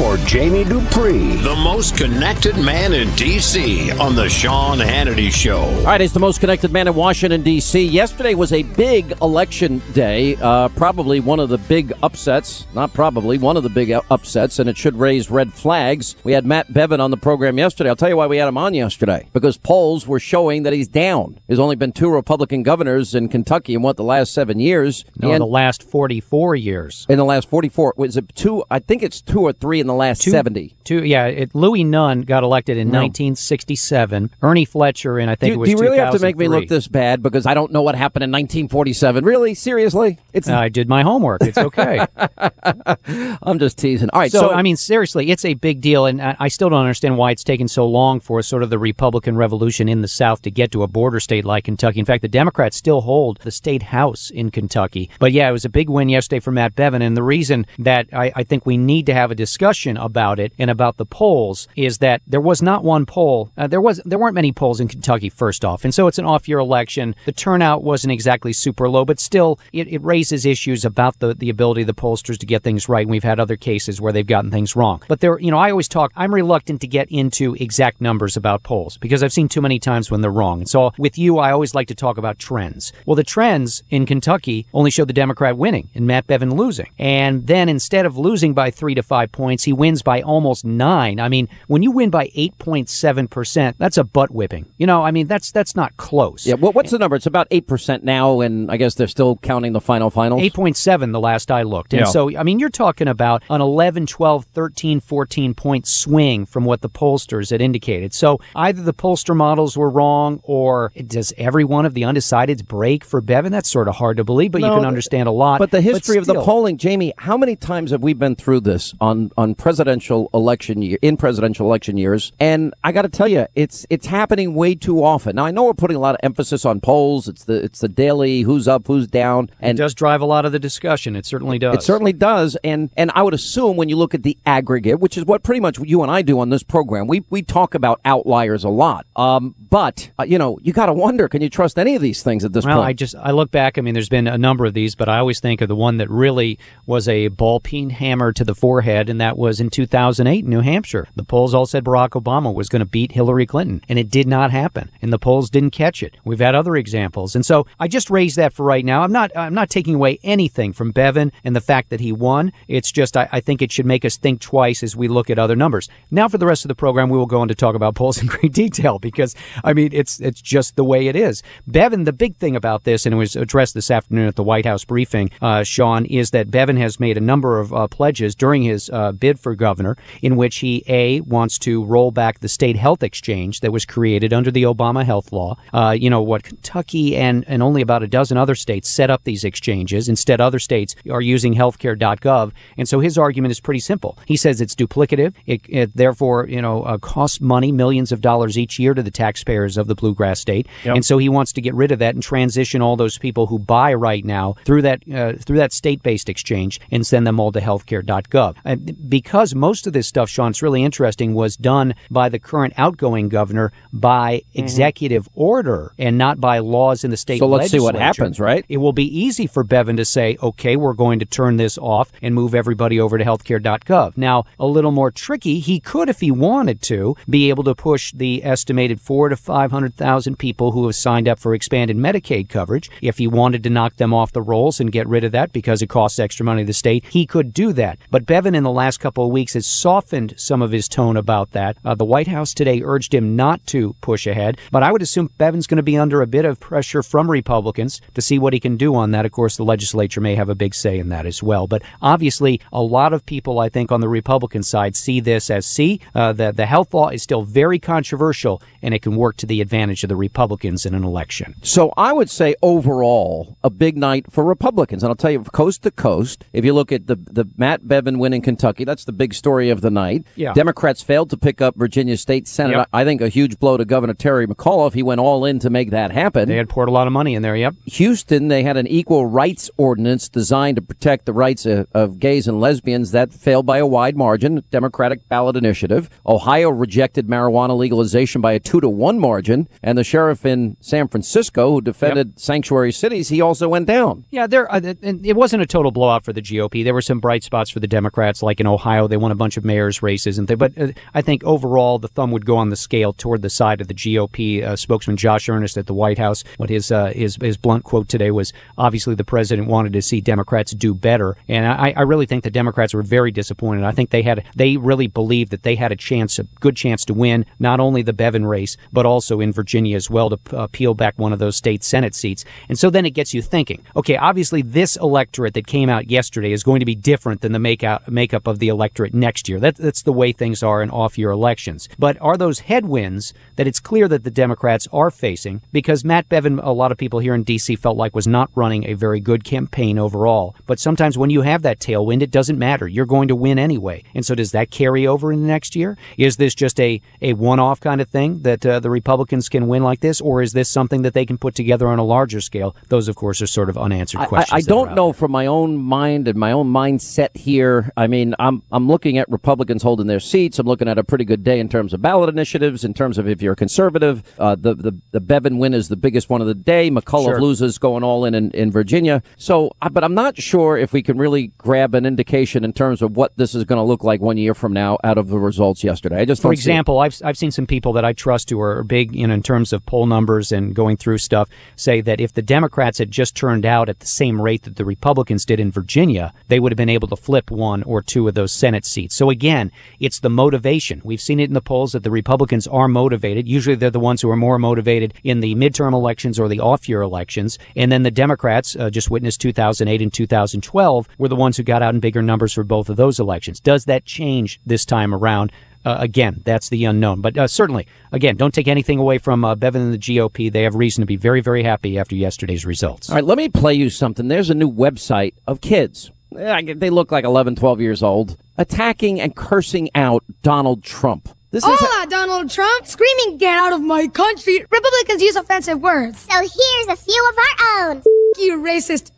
for Jamie Dupree. The most connected man in D.C. on The Sean Hannity Show. All right, he's the most connected man in Washington, D.C. Yesterday was a big election day, uh, probably one of the big upsets, not probably, one of the big upsets, and it should raise red flags. We had Matt Bevin on the program yesterday. I'll tell you why we had him on yesterday. Because polls were showing that he's down. There's only been two Republican governors in Kentucky in what, the last seven years? No, and the last 44 years. In the last 44. Was it two? I think it's two or three in the last two, 70. Two, yeah. It, Louis Nunn got elected in no. 1967. Ernie Fletcher in, I think do, it was Do you really have to make me look this bad because I don't know what happened in 1947? Really? Seriously? It's I did my homework. It's okay. I'm just teasing. All right. So, so, I mean, seriously, it's a big deal, and I still don't understand why it's taken so long for sort of the Republican revolution in the South to get to a border state like Kentucky. In fact, the Democrats still hold the state house in Kentucky. But yeah, it was a big win yesterday for Matt Bevin, and the reason that I, I think we need to have a discussion about it and about the polls is that there was not one poll. Uh, there was there weren't many polls in Kentucky first off, and so it's an off-year election. The turnout wasn't exactly super low, but still, it, it raises issues about the the ability of the pollsters to get things right. And we've had other cases where they've gotten things wrong. But there, you know, I always talk. I'm reluctant to get into exact numbers about polls because I've seen too many times when they're wrong. And so with you, I always like to talk about trends. Well, the trends in Kentucky only show the Democrat winning and Matt Bevin losing. And then instead of losing by three to five points, he wins by almost nine. I mean, when you win by 8.7%, that's a butt whipping. You know, I mean, that's that's not close. Yeah, well, what's the number? It's about 8% now, and I guess they're still counting the final finals. 8.7 the last I looked. And yeah. so, I mean, you're talking about an 11, 12, 13, 14 point swing from what the pollsters had indicated. So either the pollster models were wrong, or does every one of the undecideds break for Bevin? That's sort of hard to believe, but no, you can understand a lot. But the history but of the polling, Jamie, how many times have we been through this on, on presidential election year, in presidential election years? And I got to tell you, it's it's happening way too often. Now I know we're putting a lot of emphasis on polls. It's the it's the daily who's up, who's down, and it does drive a lot of the discussion. It certainly does. It certainly does. And and I would assume when you look at the aggregate, which is what pretty much you and I do on this program, we we talk about outliers a lot. Um, but uh, you know, you got to wonder, can you trust any of these things at this well, point? I just I look back. I mean, there's been a number of these, but I always think of the one that really was a ball peen hammer to the forehead, and that was in 2008 in New Hampshire. The polls all said Barack Obama was going to beat Hillary Clinton, and it did not happen. And the polls didn't catch it. We've had other examples, and so I just raised that for right now. I'm not I'm not taking away anything from Bevin and the fact that he won. It's just I, I think it should make us think twice as we look at other numbers. Now, for the rest of the program, we will go on to talk about polls in great detail because I mean it's it's just the way it is. Bevin, the big thing about this, and it was addressed this afternoon at the White House briefing, uh, Sean, is that Bevin has made a number of uh, pledges during his uh, bid for governor in which he a wants to roll back the state health exchange that was created under the Obama health law. Uh, you know what Kentucky and and only about a dozen other states set up these exchanges. Instead, other states are using healthcare.gov, and so his argument is pretty simple. He says it's duplicative. It, it therefore you know uh, costs money, millions of dollars each year to the taxpayers of the bluegrass state, yep. and so he wants to get rid of that and transition all those people who buy right now through that uh, through that state-based exchange and send them all to healthcare.gov. And because most of this stuff, Sean, it's really interesting, was done by the current outgoing governor by mm-hmm. executive order and not by laws in the state. So let's see what happens, right? It will be easy for Bevin to say, "Okay, we're going to turn this off and move everybody over to healthcare.gov." Now, a little more tricky. He could, if he wanted to, be able to push the estimated four to five hundred thousand people who have signed up for expanded Medicaid coverage. If he wanted to knock them off the rolls and get rid of that because it costs extra money to the state, he could do that. But Bevin, in the last couple of weeks, has softened some of his tone about that. Uh, the White House today urged him not to push ahead, but I would assume Bevin's going to be under a bit of pressure from Republicans to see what he can do on that. Of course, the legislature may have a big say in that as well. But obviously, a lot of people, I think, on the Republican side see this as see uh, that the health law is still very controversial and it can work to the advantage of the Republicans in an election. So I would say overall a big night for Republicans, and I'll tell you, coast to coast. If you look at the the Matt Bevin win in Kentucky, that's the big story of the night. Yeah. Democrats failed to pick up Virginia State Senate. Yep. I think a huge blow to Governor Terry McAuliffe. He went all in to make that happen. They had poured a lot of money in there. Yep. Houston, they had an equal rights ordinance designed to protect the rights of, of gays and lesbians that failed by a wide margin. Democratic ballot initiative. Ohio rejected marijuana legalization by a two to one margin, and the sheriff in San Francisco, who defended yep. sanctuary cities, he also went down. Yeah, there. Uh, it wasn't a total blowout for the GOP. There were some bright spots for the Democrats, like in Ohio. Ohio. They won a bunch of mayor's races and th- but uh, I think overall the thumb would go on the scale toward the side of the GOP. Uh, spokesman Josh Earnest at the White House. What his uh, his his blunt quote today was: obviously the president wanted to see Democrats do better, and I, I really think the Democrats were very disappointed. I think they had they really believed that they had a chance, a good chance to win not only the Bevin race but also in Virginia as well to uh, peel back one of those state Senate seats. And so then it gets you thinking. Okay, obviously this electorate that came out yesterday is going to be different than the make out, makeup of the electorate next year. That, that's the way things are in off-year elections. But are those headwinds that it's clear that the Democrats are facing because Matt Bevin, a lot of people here in D.C. felt like was not running a very good campaign overall. But sometimes when you have that tailwind, it doesn't matter. You're going to win anyway. And so does that carry over in the next year? Is this just a, a one-off kind of thing that uh, the Republicans can win like this, or is this something that they can put together on a larger scale? Those, of course, are sort of unanswered questions. I, I don't know from my own mind and my own mindset here. I mean, I'm I'm looking at Republicans holding their seats. I'm looking at a pretty good day in terms of ballot initiatives. In terms of if you're a conservative, uh, the the the Bevin win is the biggest one of the day. McAuliffe sure. loses, going all in, in in Virginia. So, but I'm not sure if we can really grab an indication in terms of what this is going to look like one year from now out of the results yesterday. I just for example, I've I've seen some people that I trust who are big you know, in terms of poll numbers and going through stuff say that if the Democrats had just turned out at the same rate that the Republicans did in Virginia, they would have been able to flip one or two of those Senate seats. So again, it's the motivation. We've seen it in the polls that the Republicans are motivated. Usually they're the ones who are more motivated in the midterm elections or the off year elections. And then the Democrats, uh, just witnessed 2008 and 2012, were the ones who got out in bigger numbers for both of those elections. Does that change this time around? Uh, again, that's the unknown. But uh, certainly, again, don't take anything away from uh, Bevin and the GOP. They have reason to be very, very happy after yesterday's results. All right, let me play you something. There's a new website of kids. Eh, they look like 11, 12 years old, attacking and cursing out Donald Trump. This is Hola, Donald Trump! Screaming, get out of my country! Republicans use offensive words. So here's a few of our own. F- you racist.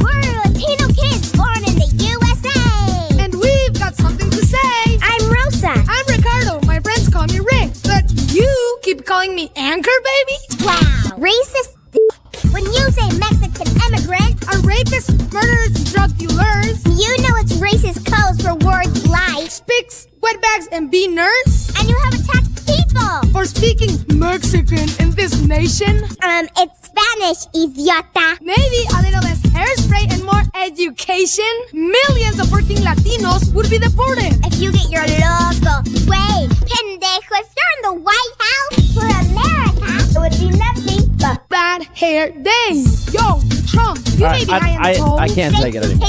We're Latino kids born in the USA. And we've got something to say. I'm Rosa. I'm Ricardo. My friends call me Rick. But you keep calling me Anchor Baby? Wow. Racist. When you say Mexican immigrant, a rapist, murderers, drug dealers, you know it's racist codes for words like spicks, wetbags, and be nurse. And you have attacked people for speaking Mexican in this nation. Um, it's Spanish, idiota. Maybe a little less hairspray and more education. Millions of working Latinos would be deported. If you get your logo, way, pendejo, if you're in the White House for America, it would be nothing but bad hair days. Yo, Trump, you may be I, high I, I, I can't take it anymore.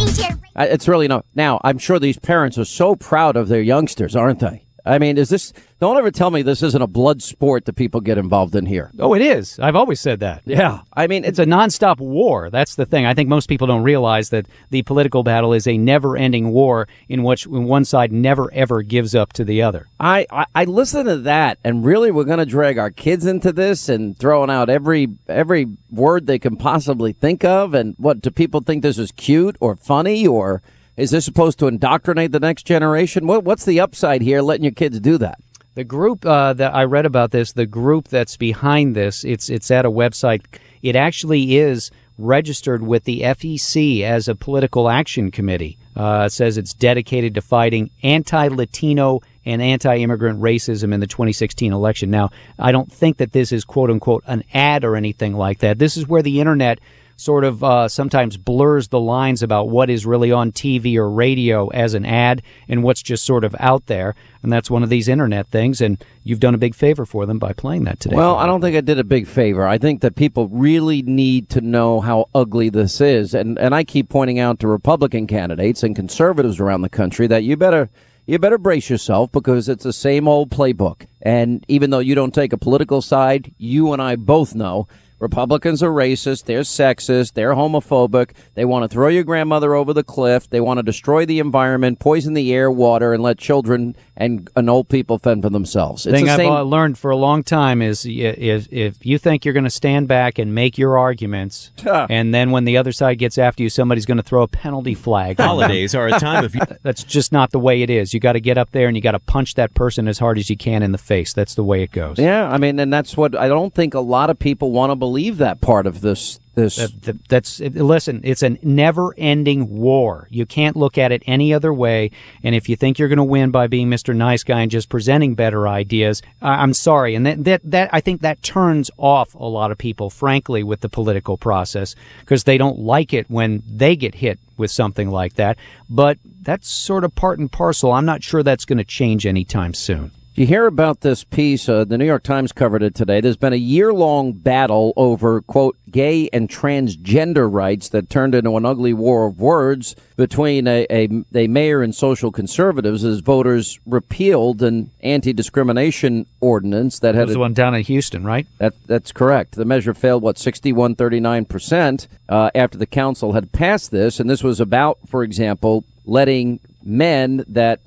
It's really not. Now, I'm sure these parents are so proud of their youngsters, aren't they? I mean, is this? Don't ever tell me this isn't a blood sport that people get involved in here. Oh, it is. I've always said that. Yeah, I mean, it's a nonstop war. That's the thing. I think most people don't realize that the political battle is a never-ending war in which one side never ever gives up to the other. I I, I listen to that, and really, we're going to drag our kids into this and throwing out every every word they can possibly think of. And what do people think this is cute or funny or? Is this supposed to indoctrinate the next generation? What, what's the upside here letting your kids do that? The group uh, that I read about this, the group that's behind this, it's it's at a website. It actually is registered with the FEC as a political action committee. Uh, it says it's dedicated to fighting anti-Latino and anti-immigrant racism in the 2016 election. Now, I don't think that this is quote unquote an ad or anything like that. This is where the internet sort of uh, sometimes blurs the lines about what is really on TV or radio as an ad and what's just sort of out there. And that's one of these internet things. And you've done a big favor for them by playing that today. Well, I don't think I did a big favor. I think that people really need to know how ugly this is. And, and I keep pointing out to Republican candidates and conservatives around the country that you better you better brace yourself because it's the same old playbook. And even though you don't take a political side, you and I both know Republicans are racist. They're sexist. They're homophobic. They want to throw your grandmother over the cliff. They want to destroy the environment, poison the air, water, and let children and, and old people fend for themselves. It's thing the I've uh, learned for a long time is if, if you think you're going to stand back and make your arguments, and then when the other side gets after you, somebody's going to throw a penalty flag. Holidays are a time of. That's just not the way it is. You got to get up there and you got to punch that person as hard as you can in the face. That's the way it goes. Yeah, I mean, and that's what I don't think a lot of people want to believe that part of this. This That- That's listen. It's a never-ending war. You can't look at it any other way. And if you think you're going to win by being Mr. Nice Guy and just presenting better ideas, I'm sorry. And that, that that I think that turns off a lot of people, frankly, with the political process because they don't like it when they get hit with something like that. But that's sort of part and parcel. I'm not sure that's going to change anytime soon. You hear about this piece? Uh, the New York Times covered it today. There's been a year long battle over, quote, gay and transgender rights that turned into an ugly war of words between a, a, a mayor and social conservatives as voters repealed an anti discrimination ordinance that That had was the one down in Houston, right? that that's correct. The measure failed what 61 39 percent uh, after the council had passed this, and this was about, for example, letting men that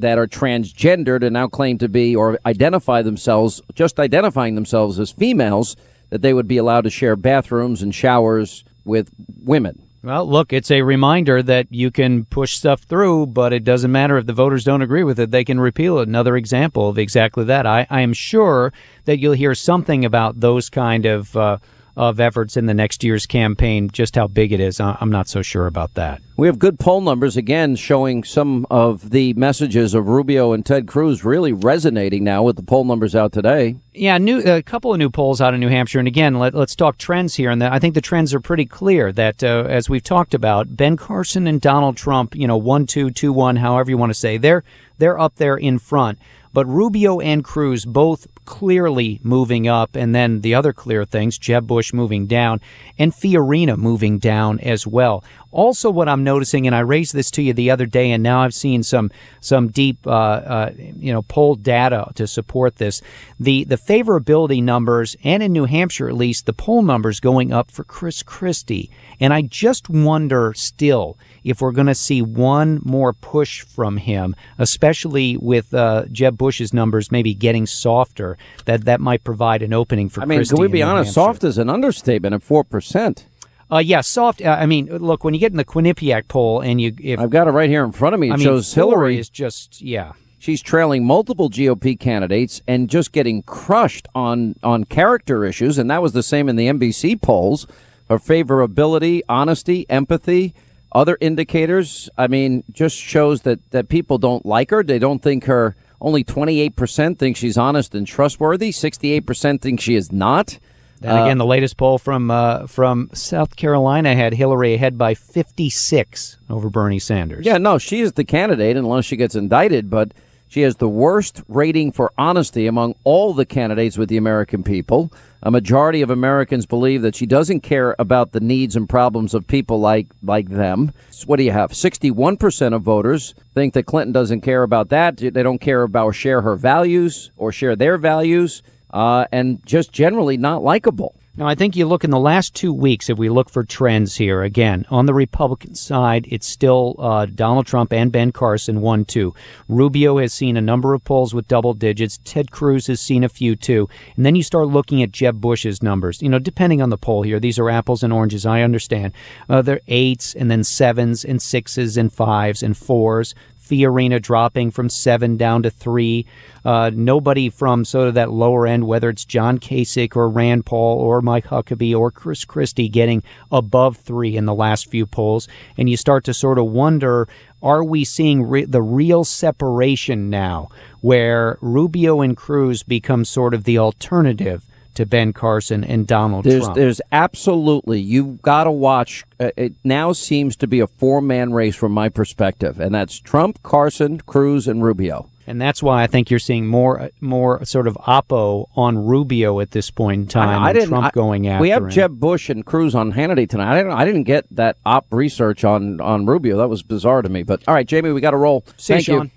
that are transgendered and now claim to be or identify themselves just identifying themselves as females that they would be allowed to share bathrooms and showers with women. Well, look, it's a reminder that you can push stuff through, but it doesn't matter if the voters don't agree with it. They can repeal it. Another example of exactly that. I, I am sure that you'll hear something about those kind of uh, of efforts in the next year's campaign. Just how big it is, I'm not so sure about that. We have good poll numbers again showing some of the messages of Rubio and Ted Cruz really resonating now with the poll numbers out today. Yeah, new a couple of new polls out of New Hampshire, and again, let, us talk trends here. And I think the trends are pretty clear. That uh, as we've talked about, Ben Carson and Donald Trump, you know, one two two one, however you want to say, they're they're up there in front. But Rubio and Cruz both clearly moving up, and then the other clear things, Jeb Bush moving down, and Fiorina moving down as well. Also, what I'm noticing, and I raised this to you the other day, and now I've seen some some deep, uh, uh, you know, poll data to support this. The the favorability numbers, and in New Hampshire at least, the poll numbers going up for Chris Christie, and I just wonder still if we're going to see one more push from him, especially with uh, Jeb Bush's numbers maybe getting softer. That that might provide an opening for. I mean, Christie can we be honest? Soft is an understatement at 4%. Uh, yeah, soft. Uh, I mean, look, when you get in the Quinnipiac poll and you, if I've got it right here in front of me. It I mean, shows four Hillary. is just yeah. She's trailing multiple GOP candidates and just getting crushed on on character issues, and that was the same in the NBC polls. Her favorability, honesty, empathy, other indicators. I mean, just shows that that people don't like her. They don't think her. Only 28% think she's honest and trustworthy. 68% think she is not. Then again, the latest poll from uh, from South Carolina had Hillary ahead by 56 over Bernie Sanders. Yeah, no, she is the candidate unless she gets indicted, but she has the worst rating for honesty among all the candidates with the American people. A majority of Americans believe that she doesn't care about the needs and problems of people like like them. So what do you have? 61% of voters think that Clinton doesn't care about that. They don't care about share her values or share their values, uh, and just generally not likable. Now, I think you look in the last two weeks, if we look for trends here, again, on the Republican side, it's still uh, Donald Trump and Ben Carson, 1 2. Rubio has seen a number of polls with double digits. Ted Cruz has seen a few too. And then you start looking at Jeb Bush's numbers. You know, depending on the poll here, these are apples and oranges, I understand. Uh, they're eights and then sevens and sixes and fives and fours. Fiorina dropping from seven down to three. Uh, nobody from sort of that lower end, whether it's John Kasich or Rand Paul or Mike Huckabee or Chris Christie, getting above three in the last few polls. And you start to sort of wonder are we seeing re- the real separation now where Rubio and Cruz become sort of the alternative? To Ben Carson and Donald There's, Trump. there's absolutely you've got to watch. Uh, it now seems to be a four man race from my perspective, and that's Trump, Carson, Cruz, and Rubio. And that's why I think you're seeing more, more sort of oppo on Rubio at this point in time. I, I didn't. Trump I- going after we have him. Jeb Bush and Cruz on Hannity tonight. I didn't. I didn't get that op research on on Rubio. That was bizarre to me. But all right, Jamie, we got to roll. See Thank you. Sean.